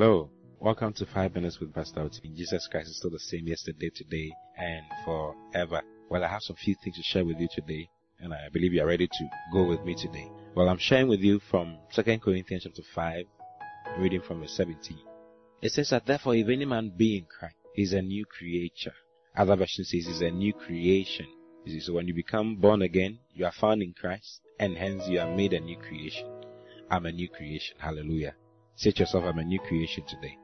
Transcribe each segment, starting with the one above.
Hello. Welcome to 5 Minutes with Pastor Oti. Jesus Christ is still the same yesterday, today, and forever. Well, I have some few things to share with you today, and I believe you are ready to go with me today. Well, I'm sharing with you from 2 Corinthians chapter 5, reading from verse 17. It says that therefore if any man be in Christ, he is a new creature. Other version says he's a new creation. You see, so when you become born again, you are found in Christ, and hence you are made a new creation. I'm a new creation. Hallelujah. To yourself, I'm a new creation today.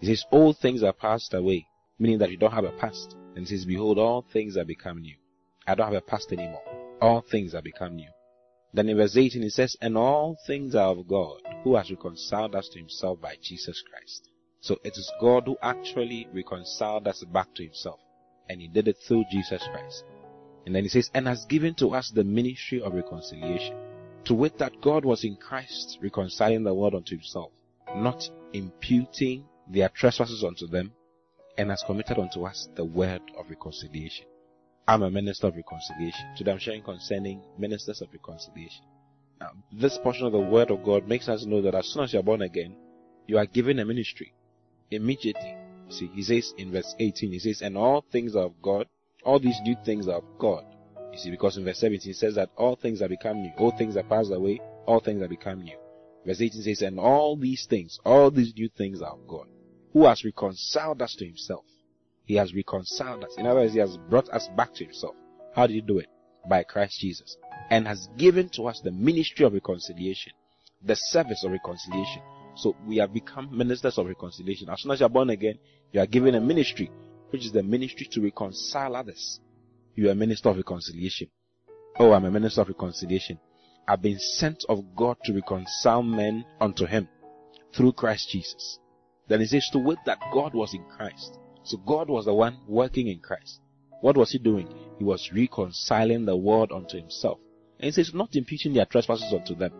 He says, all things are passed away, meaning that you don't have a past. And he says, behold, all things are become new. I don't have a past anymore. All things are become new. Then in verse 18 it says, and all things are of God, who has reconciled us to himself by Jesus Christ. So it is God who actually reconciled us back to himself. And he did it through Jesus Christ. And then he says, and has given to us the ministry of reconciliation. To wit that God was in Christ reconciling the world unto himself, not imputing their trespasses unto them, and has committed unto us the word of reconciliation. I'm a minister of reconciliation. Today I'm sharing concerning ministers of reconciliation. Now, this portion of the word of God makes us know that as soon as you're born again, you are given a ministry. Immediately. See, he says in verse 18, he says, and all things are of God all these new things are of God. You see, because in verse 17 he says that all things are become new. All things are passed away. All things are become new. Verse 18 says, and all these things, all these new things are of God, who has reconciled us to himself. He has reconciled us. In other words, he has brought us back to himself. How did he do it? By Christ Jesus. And has given to us the ministry of reconciliation, the service of reconciliation. So we have become ministers of reconciliation. As soon as you are born again, you are given a ministry which is the ministry to reconcile others. You are a minister of reconciliation. Oh, I'm a minister of reconciliation. I've been sent of God to reconcile men unto Him through Christ Jesus. Then he says to wit that God was in Christ. So God was the one working in Christ. What was he doing? He was reconciling the world unto himself. And he says, not imputing their trespasses unto them.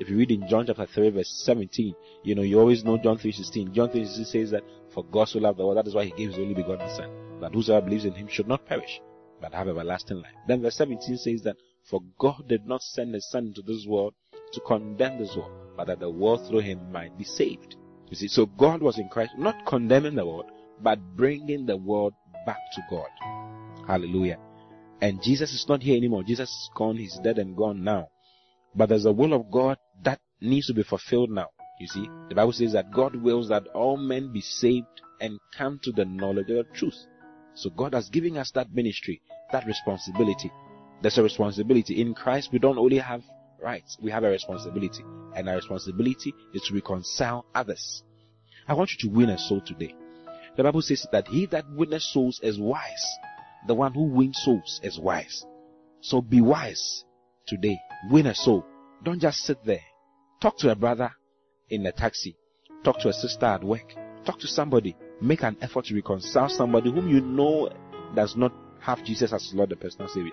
If you read in John chapter 3 verse 17, you know, you always know John 3.16. John 3.16 says that, for God so loved the world, that is why he gave his only begotten son, that whosoever believes in him should not perish, but have everlasting life. Then verse 17 says that, for God did not send his son into this world to condemn this world, but that the world through him might be saved. You see, so God was in Christ, not condemning the world, but bringing the world back to God. Hallelujah. And Jesus is not here anymore. Jesus is gone. He's dead and gone now. But there's a will of God that needs to be fulfilled now. You see, the Bible says that God wills that all men be saved and come to the knowledge of the truth. So God has given us that ministry, that responsibility. There's a responsibility. In Christ, we don't only have rights, we have a responsibility. And our responsibility is to reconcile others. I want you to win a soul today. The Bible says that he that winneth souls is wise. The one who wins souls is wise. So be wise today. Win a soul. Don't just sit there. Talk to a brother in a taxi. Talk to a sister at work. Talk to somebody. Make an effort to reconcile somebody whom you know does not have Jesus as Lord the personal Savior.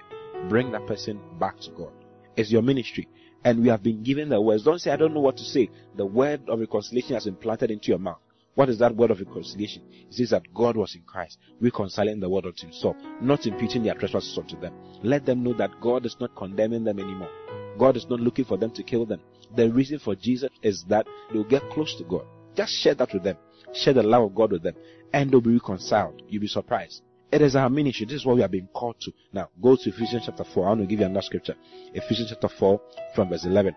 Bring that person back to God. It's your ministry. And we have been given the words. Don't say, I don't know what to say. The word of reconciliation has been planted into your mouth. What is that word of reconciliation? It says that God was in Christ, reconciling the world unto himself, not imputing their trespasses unto them. Let them know that God is not condemning them anymore. God is not looking for them to kill them. The reason for Jesus is that they'll get close to God. Just share that with them. Share the love of God with them. And they'll be reconciled. You'll be surprised. It is our ministry. This is what we have been called to. Now, go to Ephesians chapter 4. I want to give you another scripture. Ephesians chapter 4 from verse 11.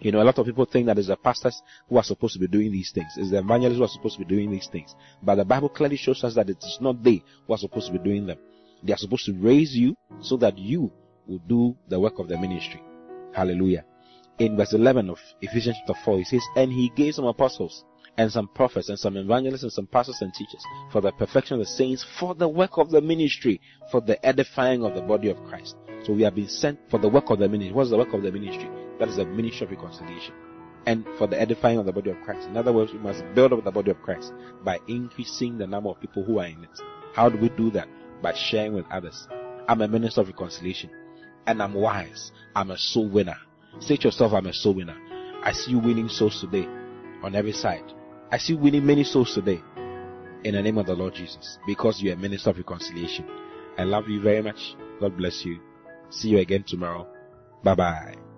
You know, a lot of people think that it's the pastors who are supposed to be doing these things. It's the evangelists who are supposed to be doing these things. But the Bible clearly shows us that it is not they who are supposed to be doing them. They are supposed to raise you so that you will do the work of the ministry. Hallelujah. In verse 11 of Ephesians chapter 4, he says, And he gave some apostles, and some prophets, and some evangelists, and some pastors and teachers, for the perfection of the saints, for the work of the ministry, for the edifying of the body of Christ. So we have been sent for the work of the ministry. What's the work of the ministry? That is the ministry of reconciliation. And for the edifying of the body of Christ. In other words, we must build up the body of Christ by increasing the number of people who are in it. How do we do that? By sharing with others. I'm a minister of reconciliation. And I'm wise. I'm a soul winner. Say to yourself, I'm a soul winner. I see you winning souls today on every side. I see you winning many souls today in the name of the Lord Jesus because you're a minister of reconciliation. I love you very much. God bless you. See you again tomorrow. Bye bye.